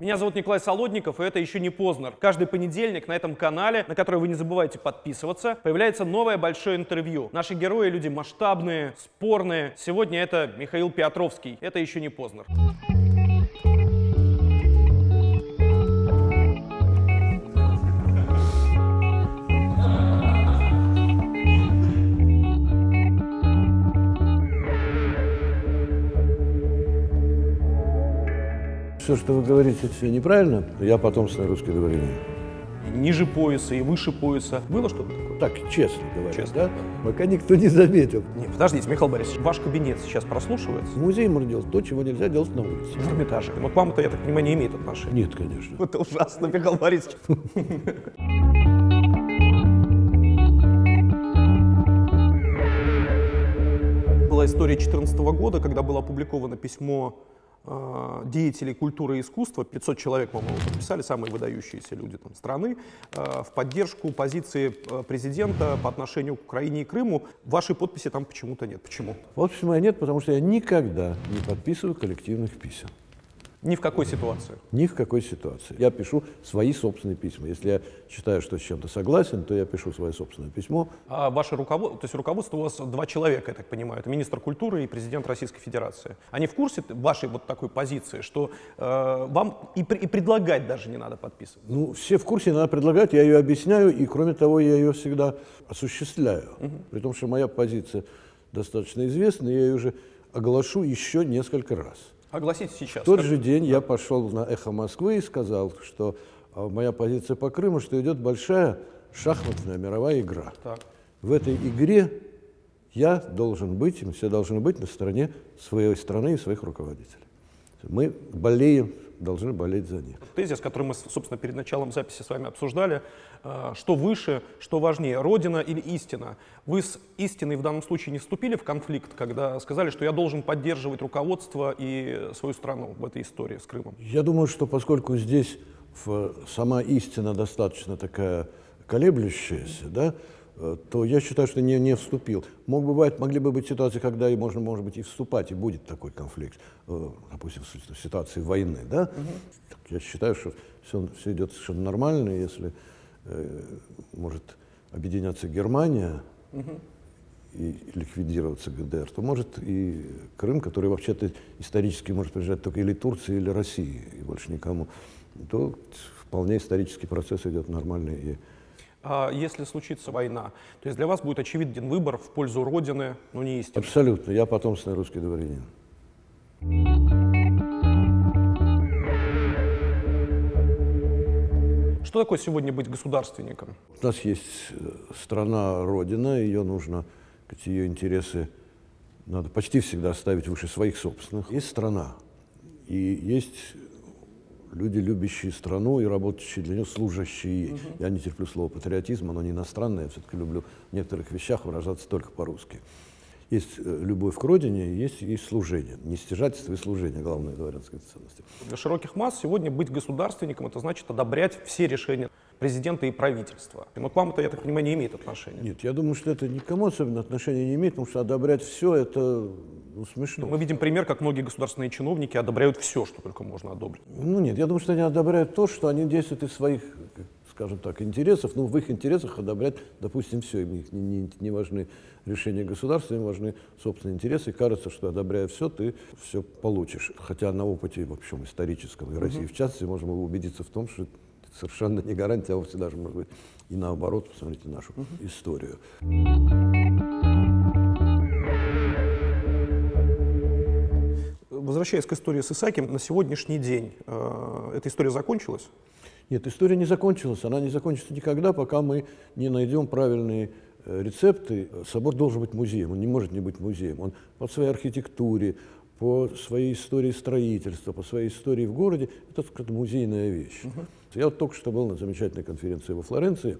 Меня зовут Николай Солодников, и это еще не Познер. Каждый понедельник на этом канале, на который вы не забывайте подписываться, появляется новое большое интервью. Наши герои люди масштабные, спорные. Сегодня это Михаил Петровский. Это еще не Познер. Все, что вы говорите, все неправильно. Я потомственный русский дворянин. И ниже пояса, и выше пояса. Было что-то такое? Так, честно говоря, Честно. да? Пока никто не заметил. Нет, подождите, Михаил Борисович, ваш кабинет сейчас прослушивается? В музее можно делать то, чего нельзя делать на улице. В Эрмитаже. Но к вам это, я так понимаю, не имеет отношения. Нет, конечно. Это ужасно, Михаил Борисович. Была история 2014 года, когда было опубликовано письмо э, деятелей культуры и искусства, 500 человек, по-моему, подписали, самые выдающиеся люди там, страны, э, в поддержку позиции э, президента по отношению к Украине и Крыму. Вашей подписи там почему-то нет. Почему? Подписи моей нет, потому что я никогда не подписываю коллективных писем. Ни в какой ситуации. Ни в какой ситуации. Я пишу свои собственные письма. Если я считаю, что с чем-то согласен, то я пишу свое собственное письмо. А ваше руководство, то есть руководство у вас два человека, я так понимаю, это министр культуры и президент Российской Федерации. Они в курсе вашей вот такой позиции, что э, вам и, и предлагать даже не надо подписывать? Ну, все в курсе, надо предлагать, я ее объясняю, и кроме того, я ее всегда осуществляю. При том, что моя позиция достаточно известна, я ее уже оглашу еще несколько раз. Огласите сейчас. В тот Как- же день я пошел на «Эхо Москвы» и сказал, что а, моя позиция по Крыму, что идет большая шахматная мировая игра. Так. В этой игре я должен быть, и мы все должны быть на стороне своей страны и своих руководителей. Мы болеем, должны болеть за них. Тезис, который мы, собственно, перед началом записи с вами обсуждали, э, что выше, что важнее, Родина или истина. Вы с истиной в данном случае не вступили в конфликт, когда сказали, что я должен поддерживать руководство и свою страну в этой истории с Крымом? Я думаю, что поскольку здесь сама истина достаточно такая колеблющаяся, да, то я считаю, что не, не вступил. Мог бы бывать, могли бы быть ситуации, когда и можно, может быть, и вступать, и будет такой конфликт, э, допустим, в си- в ситуации войны, да. Так Я считаю, что все, все идет совершенно нормально, если э, может объединяться Германия, и ликвидироваться ГДР, то может и Крым, который вообще-то исторически может принадлежать только или Турции, или России, и больше никому, то вполне исторический процесс идет нормальный. И если случится война, то есть для вас будет очевиден выбор в пользу Родины, но не истины. абсолютно, я потомственный русский дворянин. Что такое сегодня быть государственником? У нас есть э, страна Родина, ее нужно, ее интересы надо почти всегда ставить выше своих собственных. Есть страна, и есть люди, любящие страну и работающие для нее, служащие ей. Я не терплю слово патриотизм, оно не иностранное, я все-таки люблю в некоторых вещах выражаться только по-русски. Есть э, любовь к родине, есть и служение. Не стяжательство и служение, главное, дворянской ценности. Для широких масс сегодня быть государственником это значит одобрять все решения президента и правительства. Но к вам это, я так понимаю, не имеет отношения. Нет, я думаю, что это никому особенно отношения не имеет, потому что одобрять все это ну, смешно. Мы видим пример, как многие государственные чиновники одобряют все, что только можно одобрить. Ну нет, я думаю, что они одобряют то, что они действуют из своих, скажем так, интересов. Ну, в их интересах одобрять, допустим, все. Им не, не- не важны решения государства, им важны собственные интересы. И кажется, что одобряя все, ты все получишь. Хотя на опыте, в общем, историческом, и России в частности, было убедиться в том, что совершенно не гарантия, а вовсе даже, может быть, и наоборот, посмотрите нашу историю. Возвращаясь к истории с Исаакием, на сегодняшний день э, эта история закончилась? Нет, история не закончилась. Она не закончится никогда, пока мы не найдем правильные э, рецепты. Собор должен быть музеем, он не может не быть музеем. Он по своей архитектуре, по своей истории строительства, по своей истории в городе, это так сказать, музейная вещь. Я вот только что был на замечательной конференции во Флоренции,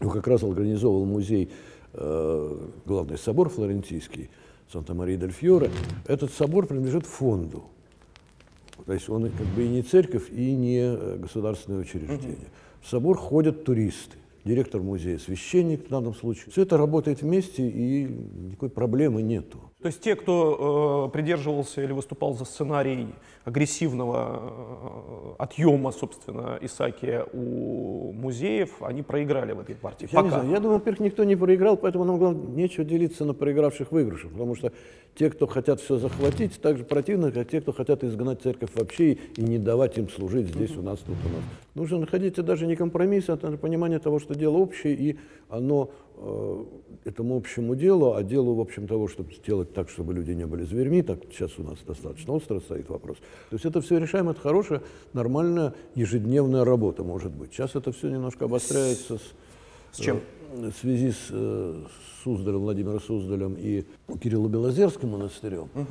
он как раз организовал музей, э, главный собор флорентийский, Санта-Мария-дель-Фьоре. Этот собор принадлежит фонду. То есть он как бы и не церковь, и не э, государственное учреждение. В собор ходят туристы. Директор музея, священник в данном случае. Все это работает вместе, и никакой проблемы нету. То есть те, кто э, придерживался или выступал за сценарий агрессивного э, отъема, собственно, Исаакия у музеев, они проиграли в этой партии. Я, Пока. не знаю. я думаю, во-первых, никто не проиграл, поэтому нам главное нечего делиться на проигравших выигрышах, потому что те, кто хотят все захватить, так же противно, как те, кто хотят изгнать церковь вообще и не давать им служить здесь у нас, тут у нас. Нужно находить даже не компромисс, а понимание того, что дело общее, и оно этому общему делу, а делу, в общем, того, чтобы сделать так, чтобы люди не были зверьми, так сейчас у нас достаточно остро стоит вопрос. То есть это все решаемо, это хорошая, нормальная ежедневная работа, может быть. Сейчас это все немножко обостряется с, с чем? Э, в связи с, э, Суздалем, Владимиром Суздалем и Кириллом Белозерским монастырем. Угу.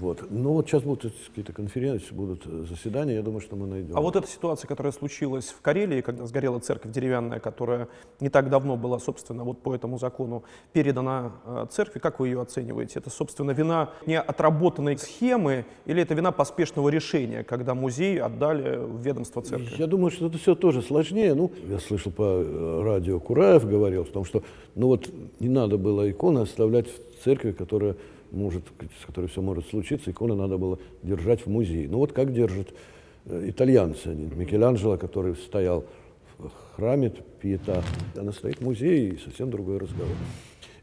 Вот. Но вот сейчас будут какие-то конференции, будут э, заседания, я думаю, что мы найдем. А вот эта ситуация, которая случилась в Карелии, когда сгорела церковь деревянная, которая не так давно была, собственно, вот по этому закону передана э, церкви, как вы ее оцениваете? Это, собственно, вина не отработанной схемы или это вина поспешного решения, когда музей отдали в ведомство церкви? Я думаю, что это все тоже сложнее. Ну, я слышал по э, радио Кураев говорил о том, что ну вот не надо было иконы оставлять в церкви, которая может, с которой все может случиться, иконы надо было держать в музее. Ну вот как держат э, итальянцы, Микеланджело, который стоял в храме Пиета, она стоит в музее, и совсем другой разговор.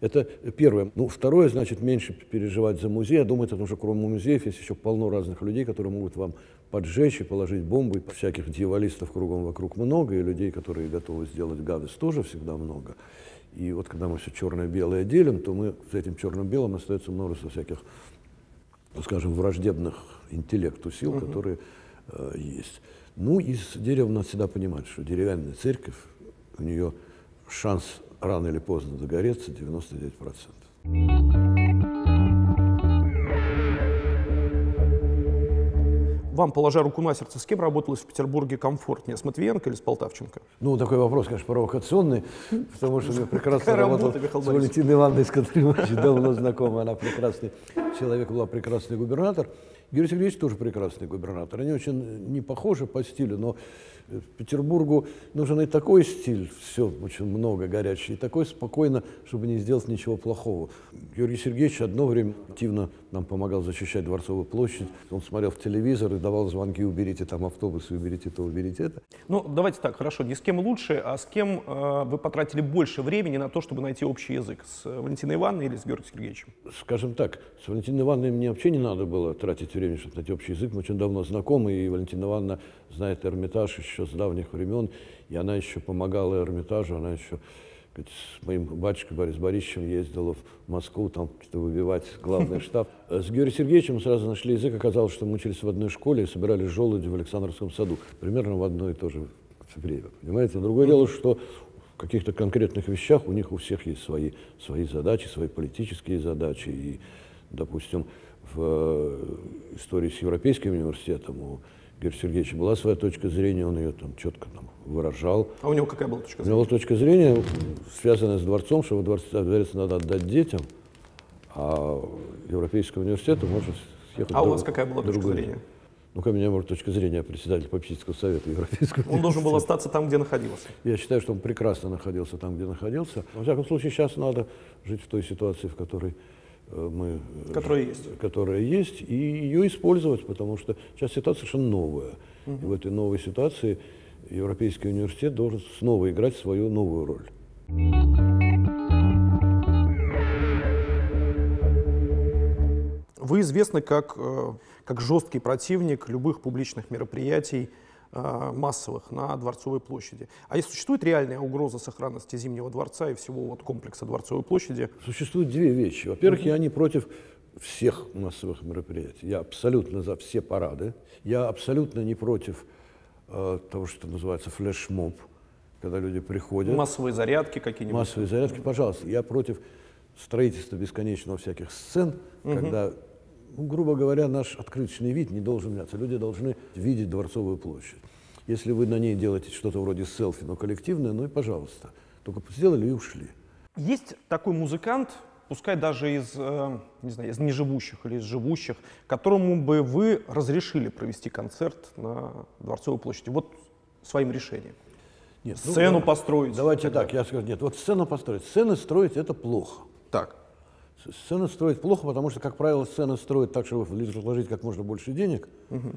Это первое. Ну, второе, значит, меньше переживать за музей. Я думаю, потому что кроме музеев есть еще полно разных людей, которые могут вам поджечь и положить бомбы. Всяких дьяволистов кругом вокруг много, и людей, которые готовы сделать гадость, тоже всегда много. И вот когда мы все черное-белое делим, то мы с этим черным-белым остается множество всяких, ну, скажем, враждебных интеллекту сил, угу. которые э, есть. Ну, из дерева надо всегда понимать, что деревянная церковь, у нее шанс рано или поздно загореться 99%. Вам, положа руку на сердце, с кем работалось в Петербурге комфортнее, с Матвиенко или с Полтавченко? Ну, такой вопрос, конечно, провокационный, потому что я прекрасно работал с Валентиной Ивановной Скотримовичем, давно знакома, она прекрасный человек, была прекрасный губернатор. Юрий Сергеевич тоже прекрасный губернатор. Они очень не похожи по стилю, но Петербургу нужен и такой стиль, все очень много горячий, и такой спокойно, чтобы не сделать ничего плохого. Георгий Сергеевич одно время активно нам помогал защищать Дворцовую площадь. Он смотрел в телевизор и давал звонки, уберите там автобусы, уберите то, уберите это. Ну, давайте так, хорошо, не с кем лучше, а с кем э, вы потратили больше времени на то, чтобы найти общий язык? С Валентиной Ивановной или с Георгием Сергеевичем? Скажем так, с Валентиной Ивановной мне вообще не надо было тратить время, чтобы найти общий язык. Мы очень давно знакомы, и Валентина Ивановна знает Эрмитаж еще с давних времен, и она еще помогала Эрмитажу, она еще с моим батюшкой Борисом Борисовичем ездила в Москву, там выбивать главный штаб. С Георгием Сергеевичем сразу нашли язык, оказалось, что мы учились в одной школе и собирали желуди в Александровском саду, примерно в одно и то же время, понимаете? Другое дело, что в каких-то конкретных вещах у них у всех есть свои, свои задачи, свои политические задачи, и, допустим, в э, истории с Европейским университетом у Георгия Сергеевича была своя точка зрения, он ее там четко там, выражал. А у него какая была точка зрения? У него была точка зрения, связанная с дворцом, что во дворце, дворец надо отдать детям, а Европейскому университету можно съехать А у вас какая была точка зрения? Ну, как у меня может точка зрения председателя попечительского совета Европейского Он должен был остаться там, где находился. Я считаю, что он прекрасно находился там, где находился. Во всяком случае, сейчас надо жить в той ситуации, в которой мы, э, которая есть. которая есть, и ее использовать, потому что сейчас ситуация совершенно новая. Угу. И в этой новой ситуации Европейский университет должен снова играть свою новую роль. Вы известны как, э, как жесткий противник любых публичных мероприятий, Э, массовых на Дворцовой площади. А если существует реальная угроза сохранности Зимнего дворца и всего вот комплекса Дворцовой площади? Существуют две вещи. Во-первых, я не против всех массовых мероприятий. Я абсолютно за все парады. Я абсолютно не против э, того, что называется флешмоб, когда люди приходят. Массовые зарядки какие-нибудь? Массовые зарядки, пожалуйста. Я против строительства бесконечного всяких сцен, угу. когда грубо говоря, наш открыточный вид не должен меняться. Люди должны видеть Дворцовую площадь. Если вы на ней делаете что-то вроде селфи, но коллективное, ну и пожалуйста. Только сделали и ушли. Есть такой музыкант, пускай даже из, э, не знаю, из неживущих или из живущих, которому бы вы разрешили провести концерт на Дворцовой площади, вот своим решением. Нет, сцену ну, построить. Давайте так, я скажу, нет, вот сцену построить. Сцены строить это плохо. Так. Сцены строить плохо, потому что, как правило, сцены строят так, чтобы вложить как можно больше денег. Угу.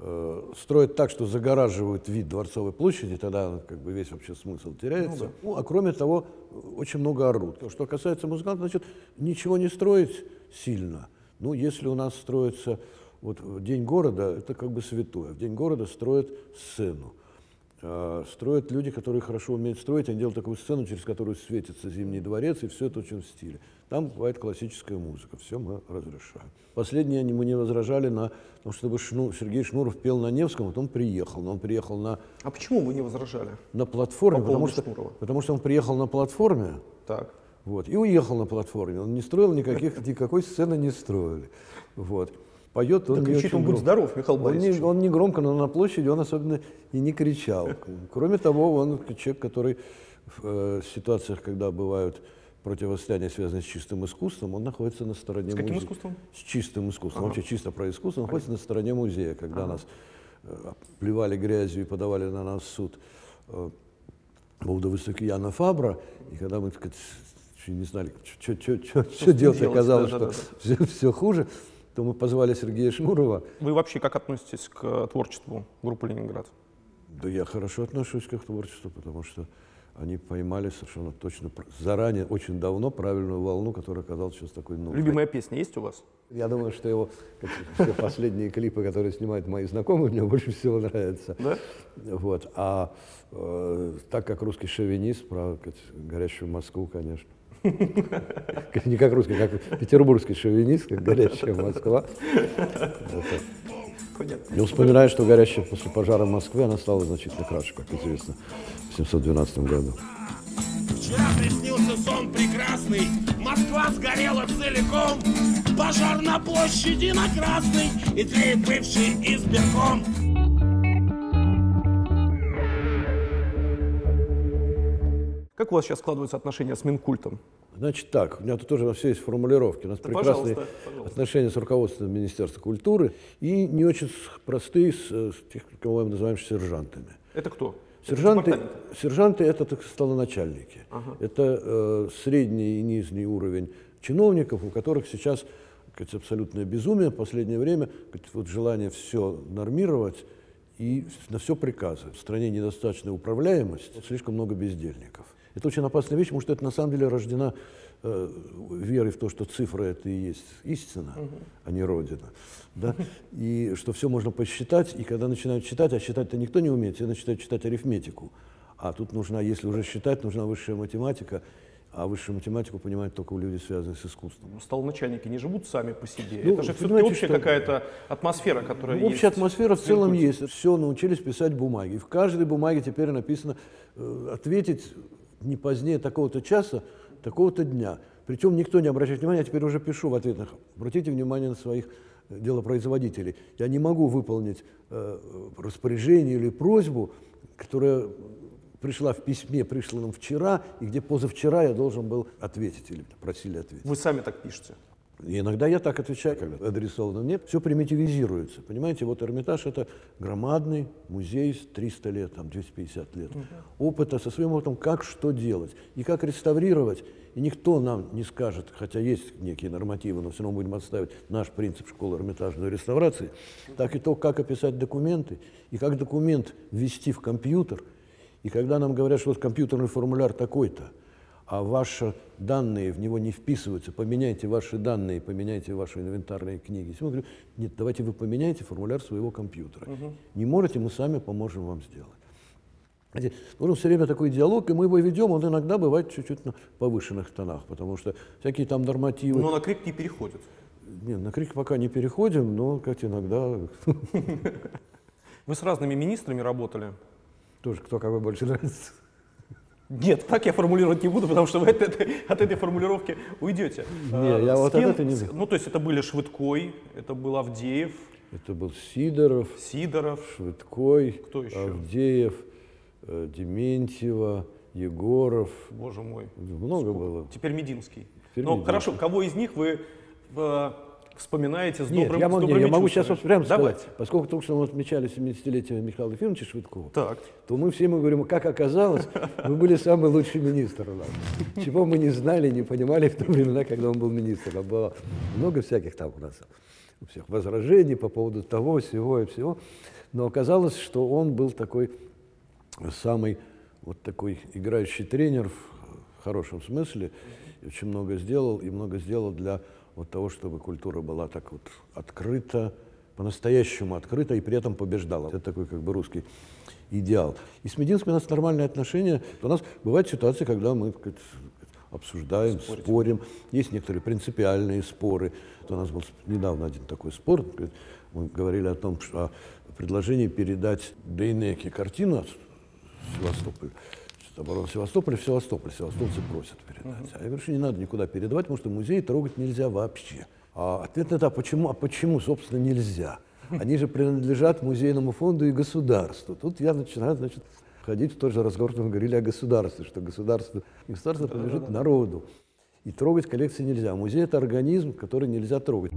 Э, строят так, что загораживают вид Дворцовой площади, тогда как бы весь вообще смысл теряется. Ну, да. ну, а кроме того, очень много орут. Что касается музыкантов, значит, ничего не строить сильно. Ну, если у нас строится вот День города, это как бы святое. В День города строят сцену. А, строят люди, которые хорошо умеют строить, они делают такую сцену, через которую светится Зимний дворец, и все это очень в стиле. Там бывает классическая музыка, все мы разрешаем. Последние они мне возражали на том, чтобы Шну, Сергей Шнуров пел на Невском, вот он приехал, но он приехал на... А почему вы не возражали? На платформе, По потому что, потому что он приехал на платформе, так. Вот, и уехал на платформе, он не строил никаких, никакой сцены не строили. Вот поет, он да не очень он будь здоров, Михаил он не, он не громко, но на площади он особенно и не кричал. Кроме того, он человек, который в э, ситуациях, когда бывают противостояния, связанные с чистым искусством, он находится на стороне С каким музея. искусством? С чистым искусством. Ага. Вообще чисто про искусство. Он находится на стороне музея. Когда ага. нас э, плевали грязью и подавали на нас суд э, по поводу выставки Яна Фабра, и когда мы, так сказать, не знали, что делать, оказалось, да, что да, да. Все, все хуже, то мы позвали Сергея Шнурова. Вы вообще как относитесь к творчеству группы «Ленинград»? Да я хорошо отношусь к их творчеству, потому что они поймали совершенно точно, заранее, очень давно правильную волну, которая оказалась сейчас такой нужной. Любимая песня есть у вас? Я думаю, что его все последние клипы, которые снимают мои знакомые, мне больше всего нравятся. Да? Вот. А э, так как русский шовинист, про горящую Москву, конечно. Не как русский, как петербургский шовинист, как горящая Москва. Я вспоминаю, что горящая после пожара Москвы, она стала значительно краше, как известно, в 712 году. Вчера приснился сон прекрасный, Москва сгорела целиком, Пожар на площади на Красной, и тлеет бывший избирком. Как у вас сейчас складываются отношения с Минкультом? Значит так, у меня тут тоже на все есть формулировки. У нас да, прекрасные пожалуйста, пожалуйста. отношения с руководством Министерства культуры и не очень простые с, с тех, кого мы называем сержантами. Это кто? Сержанты, это сержанты это так столоначальники. Ага. Это э, средний и нижний уровень чиновников, у которых сейчас сказать, абсолютное безумие в последнее время, сказать, вот желание все нормировать и на все приказы. В стране недостаточная управляемость, слишком много бездельников. Это очень опасная вещь, потому что это на самом деле рождена э, верой в то, что цифра это и есть истина, угу. а не родина. Да? И что все можно посчитать, и когда начинают считать, а считать-то никто не умеет, все начинают читать арифметику. А тут нужна, если уже считать, нужна высшая математика, а высшую математику понимают только люди, связанные с искусством. Ну, столоначальники не живут сами по себе. Ну, Это же все-таки общая что... какая-то атмосфера, которая ну, есть. Общая атмосфера в целом есть. Все научились писать бумаги. В каждой бумаге теперь написано э, ответить не позднее такого-то часа, такого-то дня. Причем никто не обращает внимания, я теперь уже пишу в ответах, обратите внимание на своих э, делопроизводителей. Я не могу выполнить э, распоряжение или просьбу, которая пришла в письме, присланном вчера, и где позавчера я должен был ответить или просили ответить. Вы сами так пишете? И иногда я так отвечаю, когда адресовано мне, все примитивизируется. Понимаете, вот Эрмитаж – это громадный музей с 300 лет, там 250 лет. Угу. Опыта со своим опытом, как что делать и как реставрировать. И никто нам не скажет, хотя есть некие нормативы, но все равно будем отставить наш принцип школы Эрмитажной реставрации, так и то, как описать документы, и как документ ввести в компьютер. И когда нам говорят, что вот компьютерный формуляр такой-то, а ваши данные в него не вписываются, поменяйте ваши данные, поменяйте ваши инвентарные книги. Я говорю, нет, давайте вы поменяйте формуляр своего компьютера. Угу. Не можете, мы сами поможем вам сделать. Нужен все время такой диалог, и мы его ведем, он иногда бывает чуть-чуть на повышенных тонах, потому что всякие там нормативы... Но на крик не переходят. Нет, на крик пока не переходим, но как иногда... Вы с разными министрами работали? Тоже, кто кого больше нравится. Нет, так я формулировать не буду, потому что вы от этой, от этой формулировки уйдете. Не, я вот кем, от не Ну, то есть это были Швыдкой, это был Авдеев. Это был Сидоров. Сидоров. Швыдкой. Кто еще? Авдеев, э, Дементьева, Егоров. Боже мой. Много Сколько? было. Теперь Мединский. Теперь ну, Мединский. хорошо, кого из них вы в вспоминаете с Нет, добрым я, с не, добрыми я могу сейчас вот прямо Давайте. сказать, поскольку только что мы отмечали 70-летие Михаила Ефимовича Швыдкова, Так. то мы все мы говорим, как оказалось, вы были самый лучший министр у нас. Чего мы не знали, не понимали в то времена, когда он был министром. Было много всяких там у нас у всех возражений по поводу того, всего и всего. Но оказалось, что он был такой самый вот такой играющий тренер в хорошем смысле. Очень много сделал, и много сделал для вот того, чтобы культура была так вот открыта, по-настоящему открыта и при этом побеждала. Это такой как бы русский идеал. И с Мединским у нас нормальные отношения. У нас бывают ситуации, когда мы сказать, обсуждаем, спорим. Есть некоторые принципиальные споры. Вот у нас был недавно один такой спор. Мы говорили о том, что о предложении передать Дейнеке картину от Севастополя. Оборона Севастополя в Севастополь. Севастопольцы просят передать. А я говорю, что не надо никуда передавать, потому что музей трогать нельзя вообще. А ответ на это, а почему, а почему, собственно, нельзя? Они же принадлежат музейному фонду и государству. Тут я начинаю, значит, ходить в тот же разговор, что мы говорили о государстве, что государство, государство принадлежит народу. И трогать коллекции нельзя. Музей – это организм, который нельзя трогать.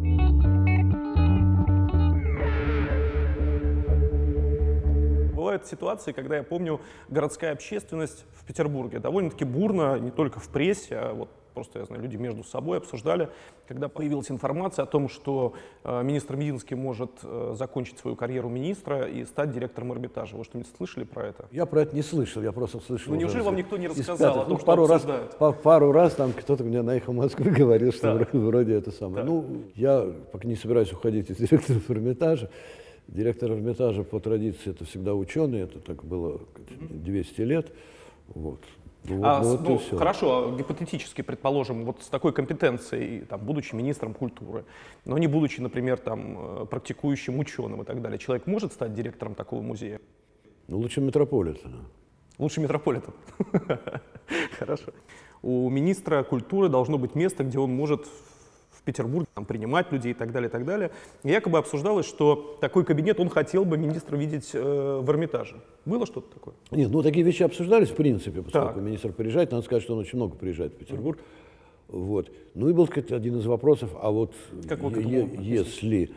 Бывают ситуации, когда я помню, городская общественность в Петербурге довольно-таки бурно, не только в прессе, а вот просто, я знаю, люди между собой обсуждали, когда появилась информация о том, что э, министр Мединский может э, закончить свою карьеру министра и стать директором Эрмитажа. Вы что-нибудь слышали про это? Я про это не слышал, я просто слышал. Ну, уже неужели вам никто не рассказал пятых. о том, Ну, что пару раз, обсуждают? па- пару раз там кто-то мне на «Эхо Москвы» говорил, что Так. вроде, вроде это самое. Ну, я пока не собираюсь уходить из директора Эрмитажа. Директор Эрмитажа по традиции это всегда ученый, это так было 200 лет. Вот. Ну, вот- А, с- вот ну, хорошо, а гипотетически, предположим, вот с такой компетенцией, там, будучи министром культуры, но не будучи, например, там, э, практикующим ученым и так далее, человек может стать директором такого музея? Ну, лучше Метрополитена. Лучше метрополитен. Хорошо. У министра культуры должно быть место, где он может в Петербурге там, принимать людей и так далее, и так далее. И якобы обсуждалось, что такой кабинет он хотел бы министра видеть э, в Эрмитаже. Было что-то такое? Нет, ну такие вещи обсуждались в принципе, поскольку Так. министр приезжает, надо сказать, что он очень много приезжает в Петербург. Вот. Ну и был сказать, один из вопросов, а вот Как е- если,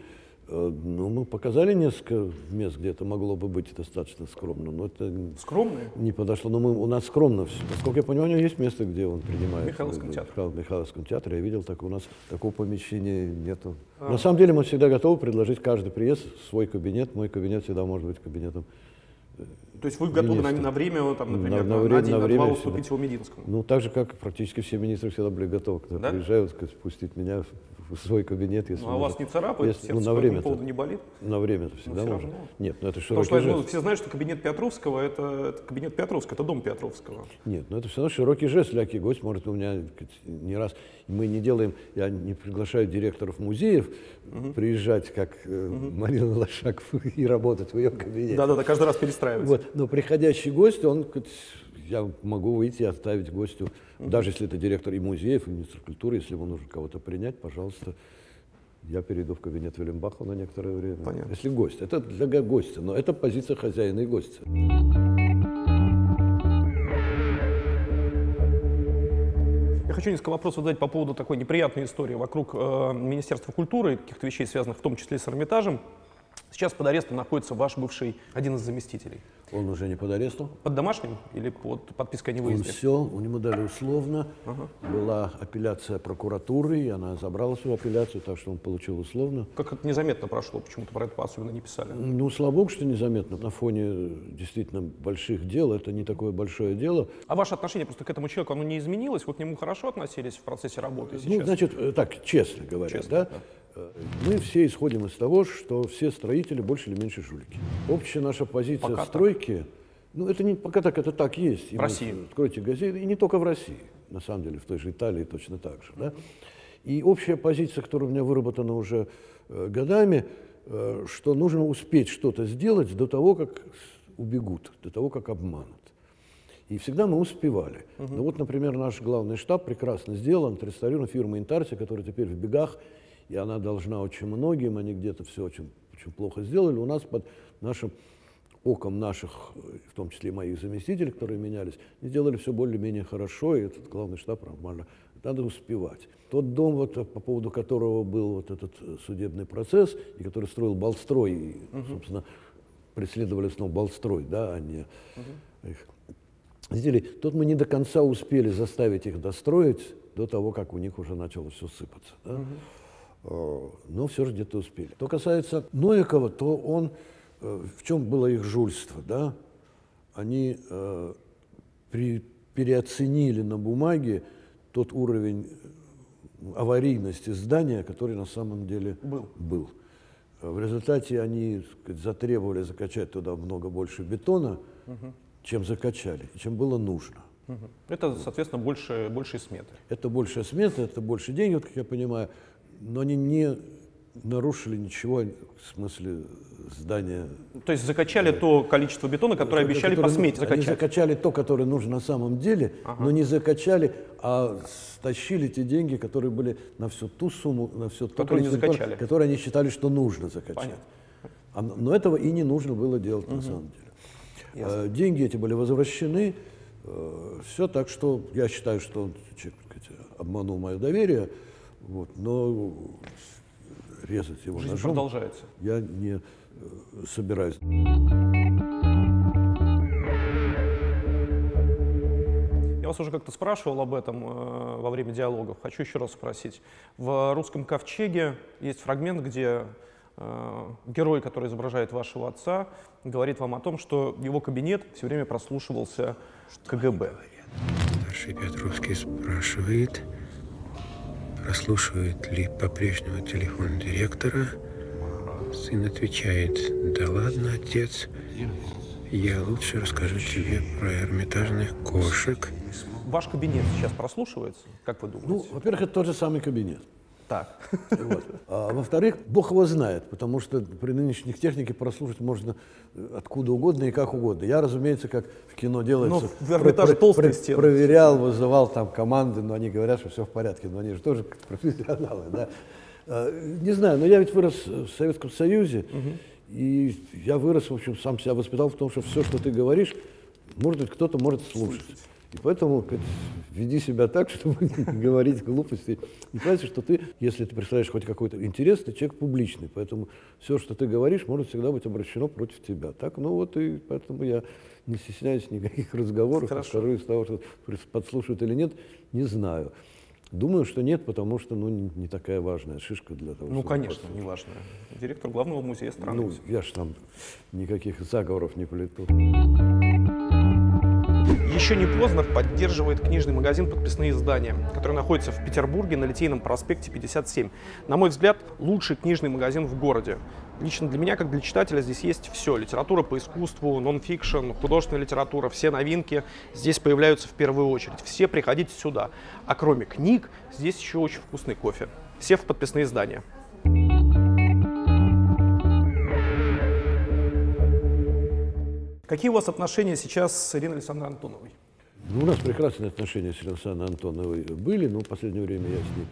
ну мы показали несколько мест, где это могло бы быть достаточно скромно, но это Скромные? не подошло. Но мы, у нас скромно все. Насколько я понимаю, у него есть место, где он принимает. В Михайловском э, театре. Михаил- В Михайловском театре. Я видел, так у нас такого помещения нету. А. На самом деле мы всегда готовы предложить каждый приезд свой кабинет. Мой кабинет всегда может быть кабинетом То есть вы готовы на, Министр. на время, там, например, На- на, на день, на на, время два всегда. уступить его Мединскому? Ну, так же, как практически все министры всегда были готовы, когда Да? приезжают, сказать, пустить меня в, свой кабинет. Если Ну, а вас не царапает, Если- сердце ну, по на время поводу не болит? На время это всегда всё можно. равно. Нет, ну это Потому широкий что ну, жест. все знают, что кабинет Петровского это, это кабинет Петровского, это дом Петровского. Нет, ну это все равно широкий жест. Лякий гость может у меня не раз. Мы не делаем, я не приглашаю директоров музеев приезжать, как э, Марина Лошаков, и работать в ее кабинете. Да-да-да, каждый раз перестраивается. Вот. Но приходящий гость, он, я могу выйти и оставить гостю, даже если это директор и музеев, и министр культуры, если ему нужно кого-то принять, пожалуйста, я перейду в кабинет Велимбаха на некоторое время. Понятно. Если гость. Это для гостя, но это позиция хозяина и гостя. Я хочу несколько вопросов задать по поводу такой неприятной истории вокруг э, Министерства культуры, каких-то вещей, связанных в том числе с Эрмитажем. Сейчас под арестом находится ваш бывший один из заместителей. Он уже не под арестом. Под домашним или под подпиской о Он невыезде? все, у него дали условно. Была апелляция прокуратуры, и она забрала свою апелляцию, так что он получил условно. Как это незаметно прошло, почему-то про это особенно не писали. Ну, слава богу, что незаметно. На фоне э, действительно больших дел, это не такое большое дело. А ваше отношение просто к этому человеку, оно не изменилось? Вы к нему хорошо относились в процессе работы сейчас? Ну, значит, э, так, честно говоря, Честно, да, э, мы все исходим из того, что все строители больше или меньше жулики. Общая наша позиция Пока в стройке, ну, это не пока так, это так есть. И В России. Откройте газеты, и не только в России, на самом деле, в той же Италии точно так же, да. И общая позиция, которая у меня выработана уже э, годами, э, что нужно успеть что-то сделать до того, как убегут, до того, как обманут. И всегда мы успевали. Ну вот, например, наш главный штаб прекрасно сделан, отреставрирован фирма Интарси, которая теперь в бегах, и она должна очень многим, они где-то все очень, очень плохо сделали. У нас под нашим оком наших, э, в том числе и моих заместителей, которые менялись, сделали все более-менее хорошо, и этот главный штаб нормально надо успевать. Тот дом, вот, по поводу которого был вот этот судебный процесс, и который строил Балстрой, и, собственно, преследовали снова Балстрой, да, а не их. Видите ли, тут мы не до конца успели заставить их достроить до того, как у них уже начало все сыпаться. Да? Э, Но все же где-то успели. Что касается Новикова, то он, э, в чем было их жульство, да? Они э, при, переоценили на бумаге тот уровень аварийности здания, который на самом деле Был. был. В результате они сказать, затребовали закачать туда много больше бетона, чем закачали, чем было нужно. Мгм. Это, соответственно, больше, больше сметы. Это больше смета, это больше денег, как я понимаю, но они не нарушили ничего в смысле здания. То есть закачали то количество бетона, которое обещали по Которое- смете Они закачать. закачали то, которое нужно на самом деле, но не закачали, а стащили те деньги, которые были на всю ту сумму, на все то Которые количество, которое- которые они считали, что нужно закачать. Понятно. А, но этого и не нужно было делать на самом деле. Э, Деньги эти были возвращены. Все так, что я считаю, что он, человек, сказать, обманул мое доверие, вот, но резать его Жизнь ножом продолжается. я не э, собираюсь. Я вас уже как-то спрашивал об этом э, во время диалогов. Хочу еще раз спросить. В русском ковчеге есть фрагмент, где э, герой, который изображает вашего отца, говорит вам о том, что его кабинет все время прослушивался КГБ. Старший Петровский спрашивает, прослушивает ли по-прежнему телефон директора. Сын отвечает, да ладно, отец, я лучше расскажу тебе про эрмитажных кошек. Ваш кабинет сейчас прослушивается, как вы Ну, думаете? во-первых, это тот же самый кабинет. Так. Вот. А во-вторых, Бог его знает, потому что при нынешних технике прослушать можно э, откуда угодно и как угодно. Я, разумеется, как в кино делается, Ну, Эрмитаже толстые стены. проверял, вызывал там команды, но они говорят, что все в порядке, но они же тоже профессионалы, да. А, Не знаю, но я ведь вырос в Советском Союзе, и я вырос, в общем, сам себя воспитал в том, что все, что ты говоришь, может быть, кто-то может слушать. И поэтому как, веди себя так, чтобы не говорить глупости. И понимаете, что ты, если ты представляешь хоть какой-то интерес, ты человек публичный. Поэтому все, что ты говоришь, может всегда быть обращено против тебя. Так, ну вот и поэтому я не стесняюсь никаких разговоров, Хорошо. скажу из того, что подслушают или нет, не знаю. Думаю, что нет, потому что ну, не не такая важная шишка для того, Ну, конечно, подслушать. неважно. Директор главного музея страны. Ну, я ж там никаких заговоров не плету. Еще не поздно поддерживает книжный магазин «Подписные издания», который находится в Петербурге на Литейном проспекте 57. На мой взгляд, лучший книжный магазин в городе. Лично для меня, как для читателя, здесь есть все. Литература по искусству, нон-фикшн, художественная литература, все новинки здесь появляются в первую очередь. Все приходите сюда. А кроме книг, здесь еще очень вкусный кофе. Все в подписные издания. Какие у вас отношения сейчас с Ириной Александровной Антоновой? Ну, у нас прекрасные отношения с Александрой Антоновой были, но в последнее время я с ней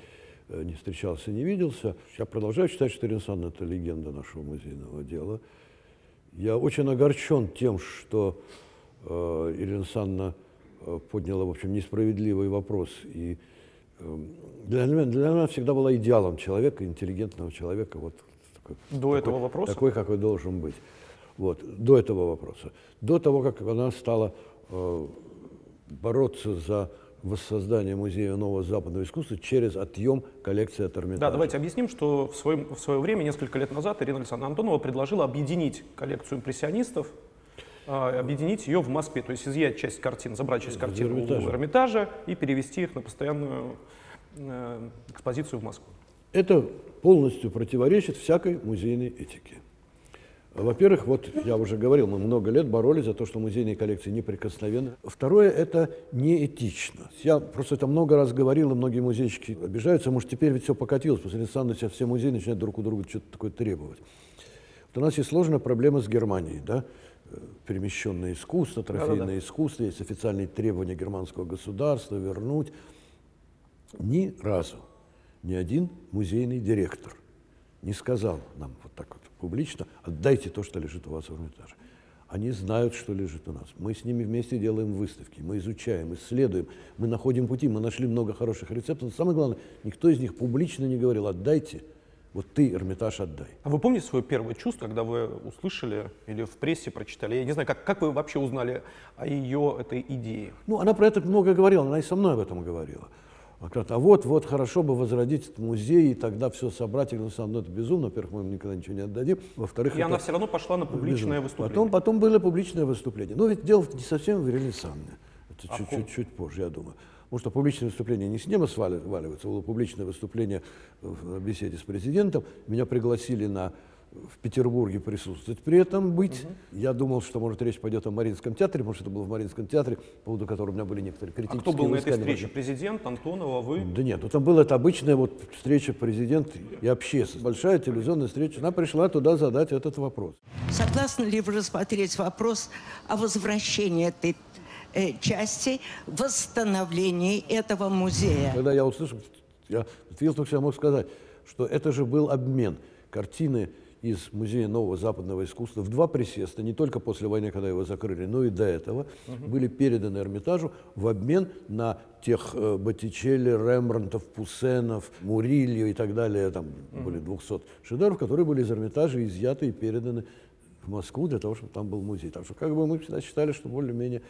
э, не встречался, не виделся. Я продолжаю считать, что Ирина Александровна – это легенда нашего музейного дела. Я очень огорчен тем, что э, Ирина Александровна э, подняла, в общем, несправедливый вопрос. И э, для, меня, для меня всегда была идеалом человека, интеллигентного человека. Вот, такой, До этого вопроса? Такой, какой должен быть. Вот, до этого вопроса. До того, как она стала э, бороться за воссоздание музея нового западного искусства через отъем коллекции от Эрмитажа. Да, давайте объясним, что в, своем, в свое время, несколько лет назад, Ирина Александровна Антонова предложила объединить коллекцию импрессионистов, а, объединить ее в Москве, то есть изъять часть картин, забрать часть картин Эрмитажа. у Эрмитажа и перевести их на постоянную э, экспозицию в Москву. Это полностью противоречит всякой музейной этике. Во-первых, вот я уже говорил, мы много лет боролись за то, что музейные коллекции неприкосновенны. Второе, это неэтично. Я просто это много раз говорил, и многие музейщики обижаются, может, теперь ведь все покатилось, после Александра сейчас все музеи начинают друг у друга что-то такое требовать. Вот у нас есть сложная проблема с Германией, да? Э, перемещенное искусство, трофейное искусство, есть официальные требования германского государства вернуть. Ни разу ни один музейный директор не сказал нам вот так вот публично, отдайте то, что лежит у вас в Эрмитаже. Они знают, что лежит у нас. Мы с ними вместе делаем выставки, мы изучаем, исследуем, мы находим пути, мы нашли много хороших рецептов. Но самое главное, никто из них публично не говорил, отдайте, вот ты, Эрмитаж, отдай. А вы помните свое первое чувство, когда вы услышали или в прессе прочитали? Я не знаю, как, как вы вообще узнали о ее этой идее? Ну, она про это много говорила, она и со мной об этом говорила. Говорит, а вот, вот, хорошо бы возродить этот музей, и тогда все собрать. Я говорю, ну, это безумно. Во-первых, мы им никогда ничего не отдадим. Во-вторых, И это она все равно пошла на публичное безумно. выступление. Потом, потом было публичное выступление. Но ведь дело не совсем в Ренессанне. Это А чуть-чуть позже, я думаю. Потому что публичное выступление не с неба свали- сваливается, было публичное выступление в беседе с президентом. Меня пригласили на в Петербурге присутствовать при этом быть. Я думал, что, может, речь пойдет о Мариинском театре, потому что это было в Мариинском театре, по поводу которого у меня были некоторые А критические кто был на этой встрече? Президент, Антонова, вы? Да нет, ну там была это обычная вот встреча президент и общественность. Большая телевизионная встреча. Она пришла туда задать этот вопрос. Согласны ли вы рассмотреть вопрос о возвращении этой э, части, восстановлении этого музея? Когда я услышал, я ответил только, что я мог сказать, что это же был обмен. Картины из Музея нового западного искусства в два присеста, не только после войны, когда его закрыли, но и до этого, были переданы Эрмитажу в обмен на тех э, Боттичелли, Рембрандтов, Пуссенов, Мурильо и так далее, там были 200 шедевров, которые были из Эрмитажа изъяты и переданы в Москву для того, чтобы там был музей. Так что как бы мы всегда считали, что более-менее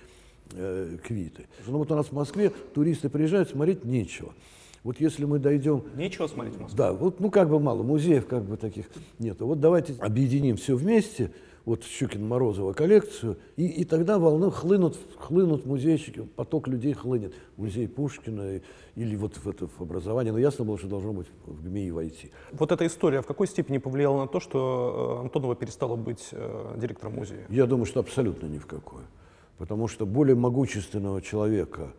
э, квиты. Ну вот у нас в Москве туристы приезжают, смотреть нечего. Вот если мы дойдем Нечего смотреть в Москве. да, вот, ну как бы мало, музеев как бы таких нет. Вот давайте объединим все вместе, вот Щукин-Морозова коллекцию, и, и тогда волны хлынут, хлынут музейщики, поток людей хлынет. Музей Пушкина и- или вот в это в образование. Но ясно было, что должно быть в ГМИ войти. Вот эта история в какой степени повлияла на то, что э, Антонова перестала быть э, директором музея? Я думаю, что абсолютно ни в какое. Потому что более могущественного человека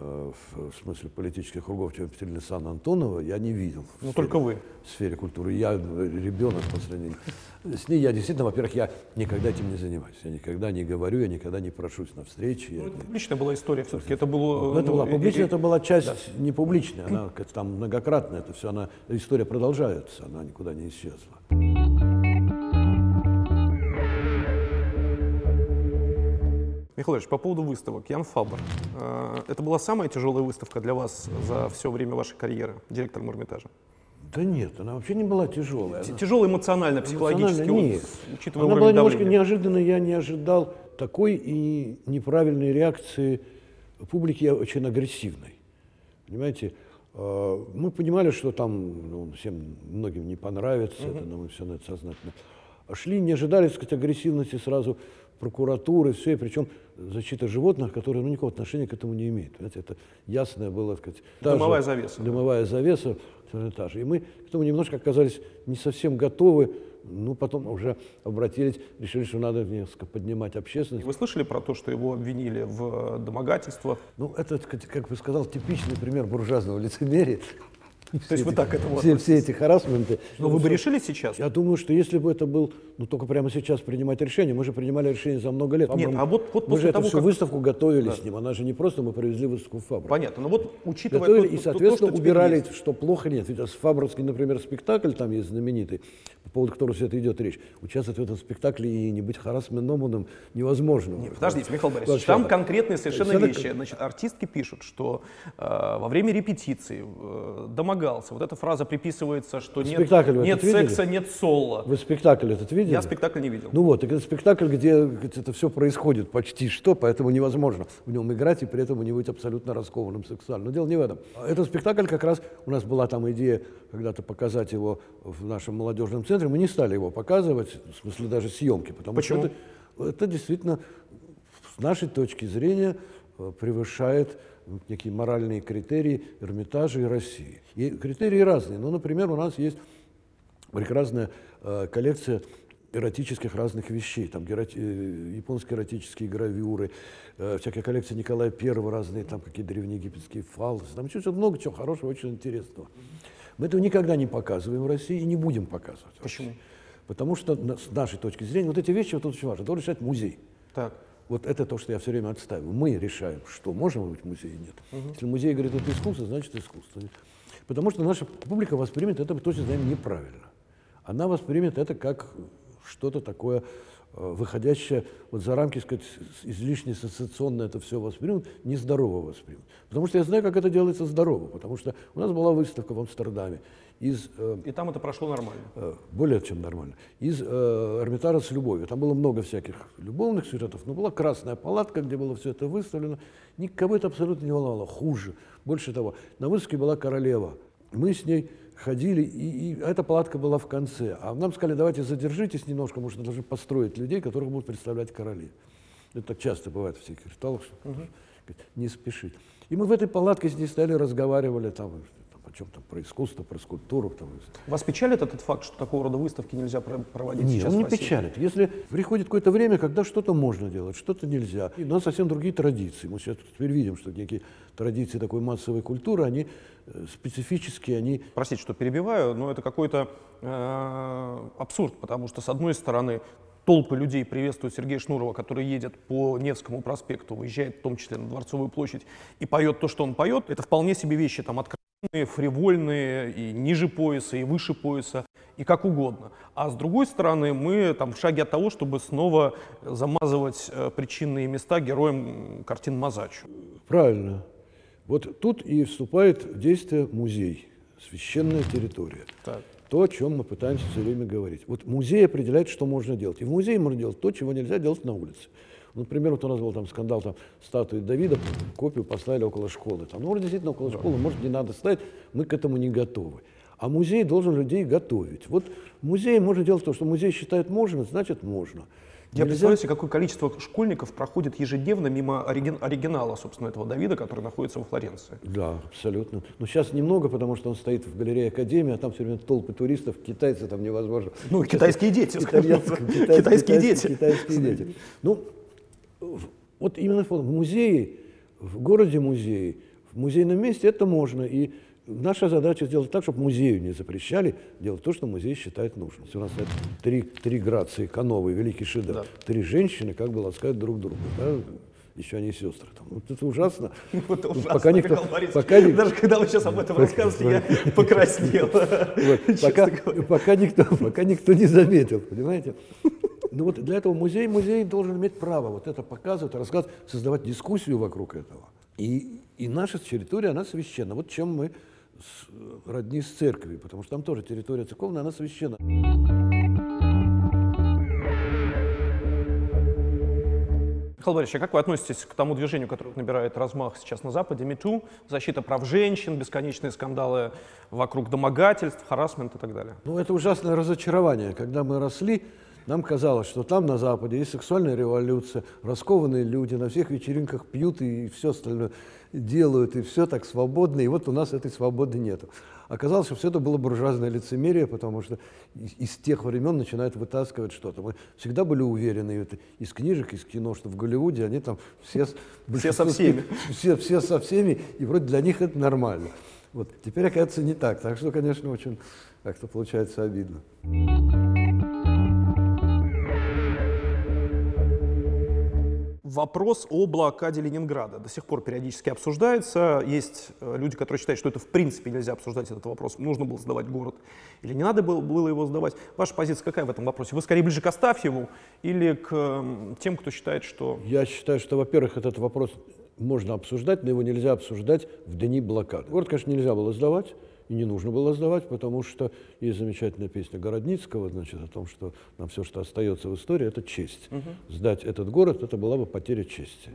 в, в смысле политических кругов, чем Александровна Антонова, я не видел. Ну, сфере- только вы. В сфере культуры. Я э, ребенок по сравнению с ней. Я действительно, во-первых, я никогда этим не занимаюсь. Я никогда не говорю, я никогда не прошусь на встречи. я- Публичная была история все-таки. Это было... Ну, это ну, была публичная, и- это была часть не публичная, она там многократно, это все, она, история продолжается, она никуда не исчезла. Михаил Ильич, по поводу выставок. Ян Фабр. Э, Это была самая тяжелая выставка для вас за все время вашей карьеры директором Эрмитажа? Да нет, она вообще не была тяжелая. она- Тяжелая эмоционально, психологически, Эмоционально вот, нет. учитывая Она была немножко давления. неожиданной, я не ожидал такой и неправильной реакции публики, очень агрессивной. Понимаете, э, мы понимали, что там ну, всем многим не понравится, это, но мы все на это сознательно А шли, не ожидали, так сказать, агрессивности сразу прокуратуры, все, и причем защита животных, которые ну, никакого отношения к этому не имеют. Понимаете, это ясное было, так сказать, Дымовая завеса. Дымовая завеса в Эрмитаже. И мы к этому немножко оказались не совсем готовы, ну, потом уже обратились, решили, что надо несколько поднимать общественность. Вы слышали про то, что его обвинили в домогательствах? Ну, это, как бы сказал, типичный пример буржуазного лицемерия. То есть вы так к этому все, все эти харасменты. Но вы бы решили сейчас? Я думаю, что если бы это был, ну только прямо сейчас принимать решение, мы же принимали решение за много лет. Нет, а вот- вот мы же эту всю выставку готовили с ним. Она же не просто мы привезли выставку в Фабрику. Понятно. Но вот учитывая Готовили, то, и, соответственно, убирали, что плохо нет. Ведь Фабровский, например, спектакль там есть знаменитый, по поводу которого все это идет речь. Участвовать в этом спектакле и не быть харасменоманом невозможно. Нет, подождите, Михаил Борисович, там конкретные совершенно вещи. Значит, артистки пишут, что э, во время репетиции э, домогался. Вот эта фраза приписывается, что нет, Спектакль нет видели? секса, нет соло. Вы спектакль этот видели? Я спектакль не видел. Ну вот, это спектакль, где это все происходит почти что, поэтому невозможно в нем играть и при этом не быть абсолютно раскованным сексуально. Но дело не в этом. Этот спектакль как раз, у нас была там идея когда-то показать его в нашем молодежном центре, мы не стали его показывать, в смысле даже съемки, потому Почему? что это, это действительно с нашей точки зрения э, превышает некие моральные критерии Эрмитажа и России. И критерии разные. Ну, например, у нас есть прекрасная э, коллекция эротических разных вещей. Там геро- э, японские эротические гравюры, э, всякая коллекция Николая I, разные там какие древнеегипетские фалосы. Там еще много чего хорошего, очень интересного. Мы этого никогда не показываем в России и не будем показывать. Почему? Потому что с нашей точки зрения вот эти вещи вот тут очень важно. Это решает музей. Так. Вот это то, что я все время отстаиваю. Мы решаем, что можем быть в музее, нет. Если музей говорит, это искусство, значит искусство. Потому что наша публика воспримет это, точно знаем, неправильно. Она воспримет это как что-то такое э, выходящее вот за рамки, сказать, излишне ассоциационно это все воспримут, нездорово воспримут. Потому что я знаю, как это делается здорово, потому что у нас была выставка в Амстердаме из э, И там это прошло нормально. э, более чем нормально, из э, Эрмитажа с любовью. Там было много всяких любовных сюжетов, но была красная палатка, где было все это выставлено. Никого это абсолютно не волновало. Хуже. Больше того, на выставке была королева. Мы с ней ходили, и, и эта палатка была в конце. А нам сказали, давайте задержитесь немножко, что должны построить людей, которых будут представлять короли. Это так часто бывает в всяких ритуалах, что говорит, не спешить. И мы в этой палатке с ней стояли, разговаривали там, о чем там, про искусство, про скульптуру. Там, Вас печалит этот факт, что такого рода выставки нельзя про- проводить нет, сейчас он не печалит. Если приходит какое-то время, когда что-то можно делать, что-то нельзя. И у нас совсем другие традиции. Мы сейчас теперь видим, что некие традиции такой массовой культуры, они э, специфические, они Простите, что перебиваю, но это какой-то э, абсурд, потому что, с одной стороны, толпы людей приветствуют Сергея Шнурова, который едет по Невскому проспекту, выезжает в том числе на Дворцовую площадь и поет то, что он поет. Это вполне себе вещи там откровенные, фривольные, и ниже пояса, и выше пояса, и как угодно. А с другой стороны, мы там в шаге от того, чтобы снова замазывать э, причинные места героям картин Мазачу. правильно. Вот тут и вступает в действие музей, священная территория. Так. То, о чем мы пытаемся все время говорить. Вот музей определяет, что можно делать. И в музее можно делать то, чего нельзя делать на улице. Ну, Например, вот у нас был там скандал, там статуи Давида, копию поставили около школы. Там, ну, может, действительно около школы, может, не надо ставить, мы к этому не готовы. А музей должен людей готовить. Вот музей можно делать то, что музей считает можно, значит можно. Я Нельзя- представляю себе, какое количество школьников проходит ежедневно мимо оригин- оригинала, собственно, этого Давида, который находится во Флоренции. Да, абсолютно. Но сейчас немного, потому что он стоит в галерее Академии, а там все время толпы туристов, китайцы там невозможно. Ну, китайские дети, скажем. Итальянцы, Китайские китайские дети. Китайские дети. Ну, вот именно в музее, в городе музее, в музейном месте это можно. И наша задача сделать так, чтобы музею не запрещали делать то, что музей считает нужным. У нас три, три грации, Кановый, великий шедевр, Да. три женщины как бы ласкают друг друга. Да? Еще они сестры. Там. Вот это ужасно. Вот ужасно, пока никто, пока ни- Даже когда вы сейчас об этом рассказываете, я покраснел. Пока, никто, пока никто не заметил, понимаете? Ну вот для этого музей, музей должен иметь право вот это показывать, рассказывать, создавать дискуссию вокруг этого. И, и наша территория, она священна. Вот чем мы с- родни с церковью, потому что там тоже территория церковная, она священна. Михаил Борисович, а как вы относитесь к тому движению, которое набирает размах сейчас на Западе, МИТУ, защита прав женщин, бесконечные скандалы вокруг домогательств, харасмент и так далее? Ну, это ужасное разочарование. Когда мы росли, нам казалось, что там на Западе есть сексуальная революция, раскованные люди, на всех вечеринках пьют и все остальное делают, и все так свободно, и вот у нас этой свободы нету. Оказалось, что все это было буржуазное лицемерие, потому что из, из тех времен начинают вытаскивать что-то. Мы всегда были уверены это из книжек, из кино, что в Голливуде они там все, с- большинство с- всеми. Все, все со всеми, и вроде для них это нормально. Вот. Теперь, оказывается, не так. Так что, конечно, очень как-то получается обидно. Вопрос о блокаде Ленинграда до сих пор периодически обсуждается. Есть э, люди, которые считают, что это в принципе нельзя обсуждать этот вопрос. Нужно было сдавать город или не надо было, его сдавать. Ваша позиция какая в этом вопросе? Вы скорее ближе к Астафьеву или к тем, кто считает, что... Я считаю, что, во-первых, этот вопрос можно обсуждать, но его нельзя обсуждать в дни блокады. Город, конечно, нельзя было сдавать, и не нужно было сдавать, потому что есть замечательная песня Городницкого, значит, о том, что нам все, что остается в истории, это честь. Сдать этот город, это была бы потеря чести.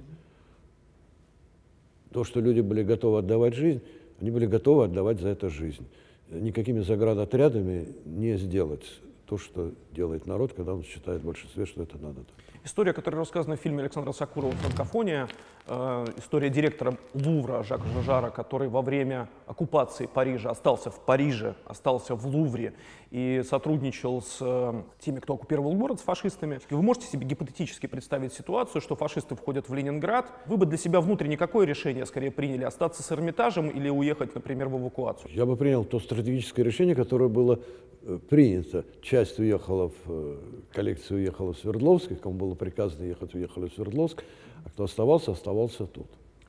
То, что люди были готовы отдавать жизнь, они были готовы отдавать за это жизнь. Никакими заградотрядами не сделать то, что делает народ, когда он считает в большинстве, что это надо. История, которая рассказана в фильме Александра Сакурова «Франкофония», история директора Лувра Жака Жажара, который во время оккупации Парижа остался в Париже, остался в Лувре и сотрудничал с э, теми, кто оккупировал город, с фашистами. Вы можете себе гипотетически представить ситуацию, что фашисты входят в Ленинград? Вы бы для себя внутренне какое решение скорее приняли? Остаться с Эрмитажем или уехать, например, в эвакуацию? Я бы принял то стратегическое решение, которое было э, принято. Часть уехала в э, коллекцию, уехала в Свердловск, кому было приказано ехать, уехали в Свердловск, а кто оставался, оставался тут.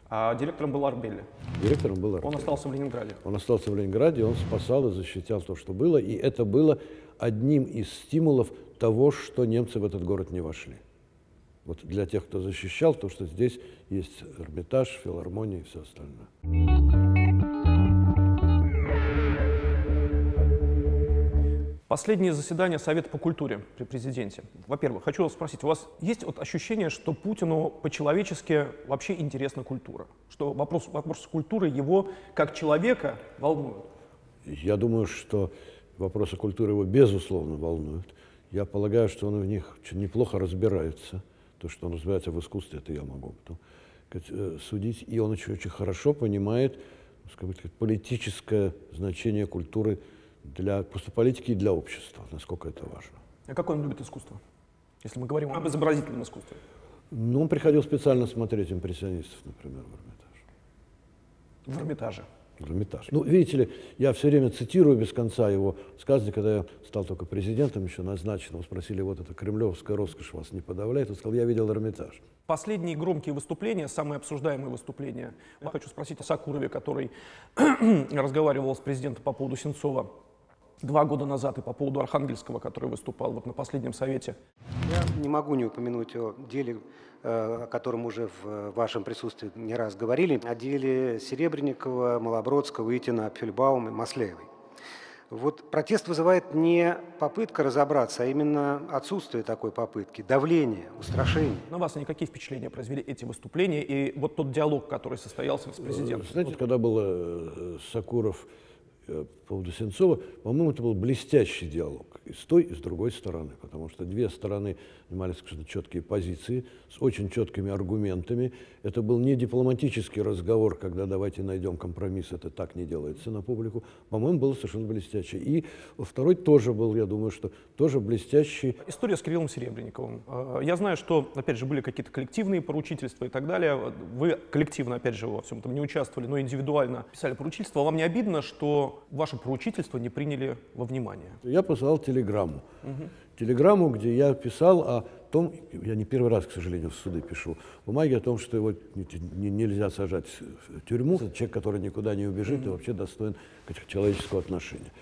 А директором был Арбелли. Директором был Он Артем. остался в Ленинграде. Он остался в Ленинграде, он спасал и защищал то, что было, и это было одним из стимулов того, что немцы в этот город не вошли. Вот для тех, кто защищал, то, что здесь есть Эрмитаж, филармония и все остальное. Последнее заседание Совета по культуре при президенте. Во-первых, хочу вас спросить, у вас есть вот ощущение, что Путину по-человечески вообще интересна культура? Что вопрос, вопрос культуры его как человека волнует? Я думаю, что вопросы культуры его безусловно волнуют. Я полагаю, что он в них неплохо разбирается. То, что он разбирается в искусстве, это я могу э, судить. И он очень, очень хорошо понимает сказать, политическое значение культуры для просто политики и для общества, насколько это важно. А какое он любит искусство? Если мы говорим об изобразительном искусстве. Ну, он приходил специально смотреть импрессионистов, например, в Эрмитаж. В Эрмитаже. В Эрмитаж. Ну, видите ли, я все время цитирую без конца его сказки, когда я стал только президентом еще назначенным, спросили, вот эта кремлевская роскошь вас не подавляет? Он сказал, я видел Эрмитаж. Последние громкие выступления, самые обсуждаемые выступления. Я хочу спросить о Сакурове, который разговаривал с президентом по поводу Сенцова два года назад и по поводу Архангельского, который выступал вот на последнем совете. Я не могу не упомянуть о деле, э, о котором уже в вашем присутствии не раз говорили, о деле Серебренникова, Малобродского, Итина, Пфельбаума и Масляевой. Вот протест вызывает не попытка разобраться, а именно отсутствие такой попытки, давление, устрашение. На вас никакие впечатления произвели эти выступления и вот тот диалог, который состоялся с президентом? Знаете, когда был э, Сакуров Э, по поводу Сенцова, по-моему, это был блестящий диалог и с той, и с другой стороны, потому что две стороны занимали совершенно четкие позиции, с очень четкими аргументами. Это был не дипломатический разговор, когда давайте найдем компромисс, это так не делается на публику. По-моему, было совершенно блестяще. И второй тоже был, я думаю, что тоже блестящий. История с Кириллом Серебренниковым. Э, я знаю, что, опять же, были какие-то коллективные поручительства и так далее. Вы коллективно, опять же, во всем этом не участвовали, но индивидуально писали поручительство. Вам не обидно, что ваше поручительство не приняли во внимание? Я послал телеграмму. Угу. Телеграмму, где я писал о том, я не первый раз, к сожалению, в суды пишу, бумаги о том, что его нельзя сажать в тюрьму. Это человек, который никуда не убежит и вообще достоин человеческого отношения.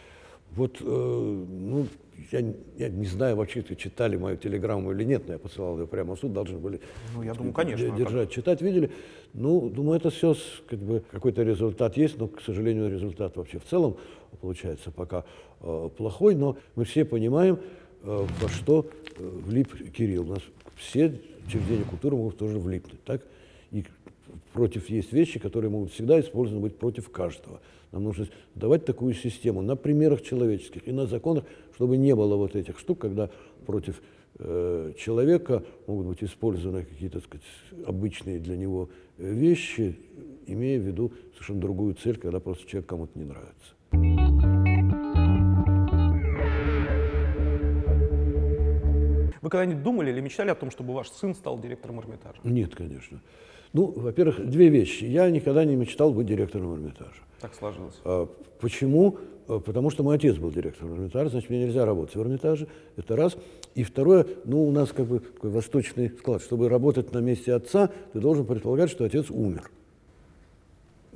Вот, э, ну, я, я не знаю, вообще ты читали мою телеграмму или нет, но я посылал ее прямо в суд, должны были ну, я думаю, конечно, держать, читать, видели. Ну, думаю, это все как бы какой-то результат есть, но, к сожалению, результат вообще в целом получается пока э, плохой, но мы все понимаем, во что э, влип Кирилл. У нас все учреждения культуры могут тоже влипнуть, так? И против есть вещи, которые могут всегда использованы быть против каждого. Нам нужно давать такую систему на примерах человеческих и на законах, чтобы не было вот этих штук, когда против э, человека могут быть использованы какие-то сказать, обычные для него э, вещи, имея в виду совершенно другую цель, когда просто человек кому-то не нравится. Вы когда-нибудь думали или мечтали о том, чтобы ваш сын стал директором Эрмитажа? Нет, конечно. Ну, во-первых, две вещи. Я никогда не мечтал быть директором Эрмитажа. Так сложилось. А, почему? А, потому что мой отец был директором Эрмитажа, значит, мне нельзя работать в Эрмитаже. Это раз. И второе, ну, у нас как бы такой восточный склад. Чтобы работать на месте отца, ты должен предполагать, что отец умер.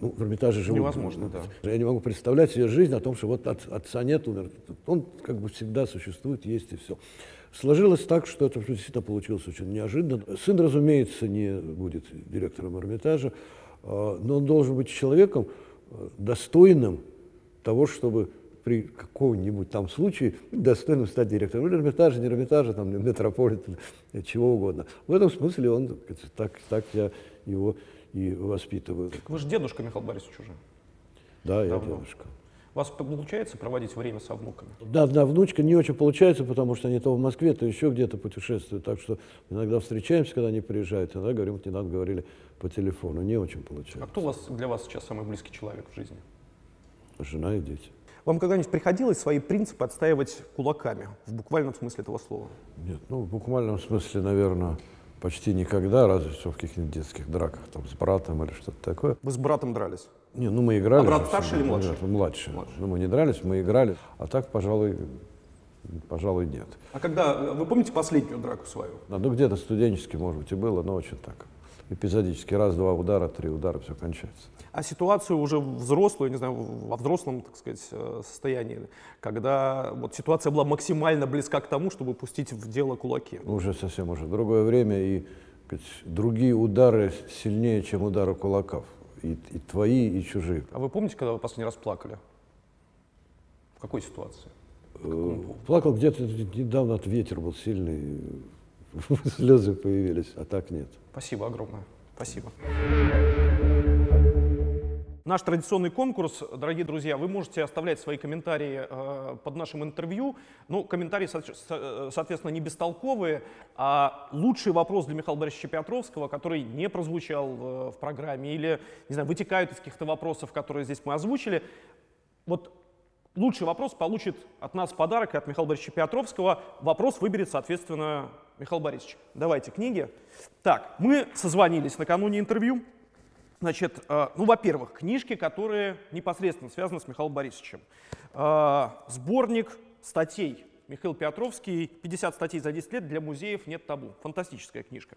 Ну, в Эрмитаже живут. Невозможно, да. Я не могу представлять себе жизнь о том, что вот от, отца нет, умер. Он как бы всегда существует, есть и все. Сложилось так, что это действительно получилось очень неожиданно. Сын, разумеется, не будет директором Эрмитажа, а, но он должен быть человеком э, достойным того, чтобы при каком-нибудь там случае достойным стать директором. Эрмитажа, не Эрмитажа, там, метрополитен, чего угодно. В этом смысле он, так, так я его и воспитываю. Вы же дедушка, Михаил Борисович, уже. Да, Давно. я дедушка. У вас получается проводить время со внуками? Да, да, внучка не очень получается, потому что они то в Москве, то еще где-то путешествуют. Так что иногда встречаемся, когда они приезжают, иногда говорим, вот недавно говорили по телефону. Не очень получается. А кто у вас, для вас сейчас самый близкий человек в жизни? Жена и дети. Вам когда-нибудь приходилось свои принципы отстаивать кулаками, в буквальном смысле этого слова? Нет, ну, в буквальном смысле, наверное, почти никогда, разве что в каких-нибудь детских драках, там, с братом или что-то такое. Вы с братом дрались? Не, ну мы играли. А брат старший или младший? Нет, младший. младший. Ну мы не дрались, мы играли. А так, пожалуй, пожалуй, нет. А когда, вы помните последнюю драку свою? Ну где-то студенчески, может быть, и было, но очень так, эпизодически. Раз-два удара, три удара, все кончается. А ситуацию уже взрослую, не знаю, во взрослом, так сказать, э, состоянии, когда вот ситуация была максимально близка к тому, чтобы пустить в дело кулаки. Уже совсем уже другое время, и сказать, другие удары сильнее, чем удары кулаков. И, и твои, и чужие. А вы помните, когда вы последний раз плакали? В какой ситуации? Э, плакал где-то недавно, от ветер был сильный, слезы появились, а так нет. Спасибо огромное. Спасибо. Наш традиционный конкурс, дорогие друзья, вы можете оставлять свои комментарии э, под нашим интервью. Ну, комментарии, со, соответственно, не бестолковые, а лучший вопрос для Михаила Борисовича Петровского, который не прозвучал в, в программе или, не знаю, вытекают из каких-то вопросов, которые здесь мы озвучили. Вот лучший вопрос получит от нас подарок от Михаила Борисовича Петровского. Вопрос выберет, соответственно, Михаил Борисович. Давайте книги. Так, мы созвонились накануне интервью. Значит, э, ну, во-первых, книжки, которые непосредственно связаны с Михаилом Борисовичем. Э, сборник статей Михаил Петровский, 50 статей за 10 лет для музеев нет табу. Фантастическая книжка.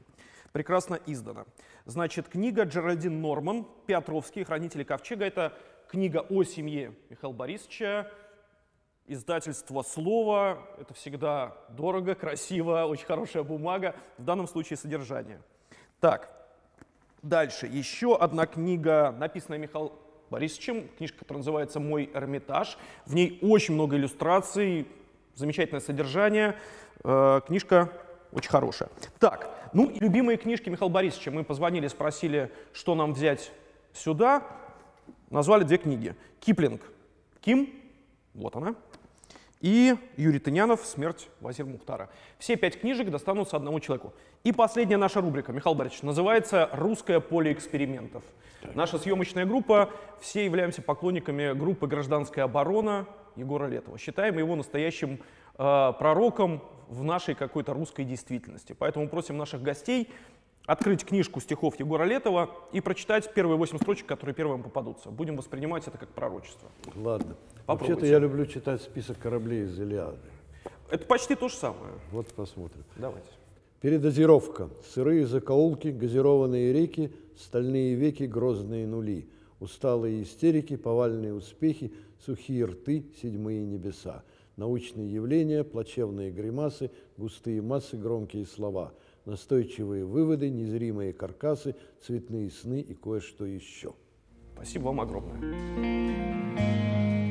Прекрасно издана. Значит, книга Джеральдин Норман, Петровский, хранители ковчега. Это книга о семье Михаила Борисовича. Издательство «Слово» — это всегда дорого, красиво, очень хорошая бумага. В данном случае содержание. Так, Дальше. Еще одна книга, написанная Михаилом Борисовичем, книжка, которая называется «Мой Эрмитаж». В ней очень много иллюстраций, замечательное содержание. Э, книжка очень хорошая. Так, ну и любимые книжки Михаила Борисовича. Мы позвонили, спросили, что нам взять сюда. Назвали две книги. Киплинг. Ким, вот она. И Юрий Тынянов «Смерть Вазир Мухтара». Все пять книжек достанутся одному человеку. И последняя наша рубрика, Михаил Борисович, называется «Русское поле экспериментов». Так. Наша съемочная группа, все являемся поклонниками группы «Гражданская оборона» Егора Летова. Считаем его настоящим э, пророком в нашей какой-то русской действительности. Поэтому просим наших гостей открыть книжку стихов Егора Летова и прочитать первые восемь строчек, которые первым попадутся. Будем воспринимать это как пророчество. Ладно. Вообще-то я люблю читать список кораблей из Илиады. Это почти то же самое. Вот посмотрим. Давайте. Передозировка. Сырые закоулки, газированные реки, стальные веки, грозные нули. Усталые истерики, повальные успехи, сухие рты, седьмые небеса. Научные явления, плачевные гримасы, густые массы, громкие слова – настойчивые выводы, незримые каркасы, цветные сны и кое-что еще. Спасибо вам огромное.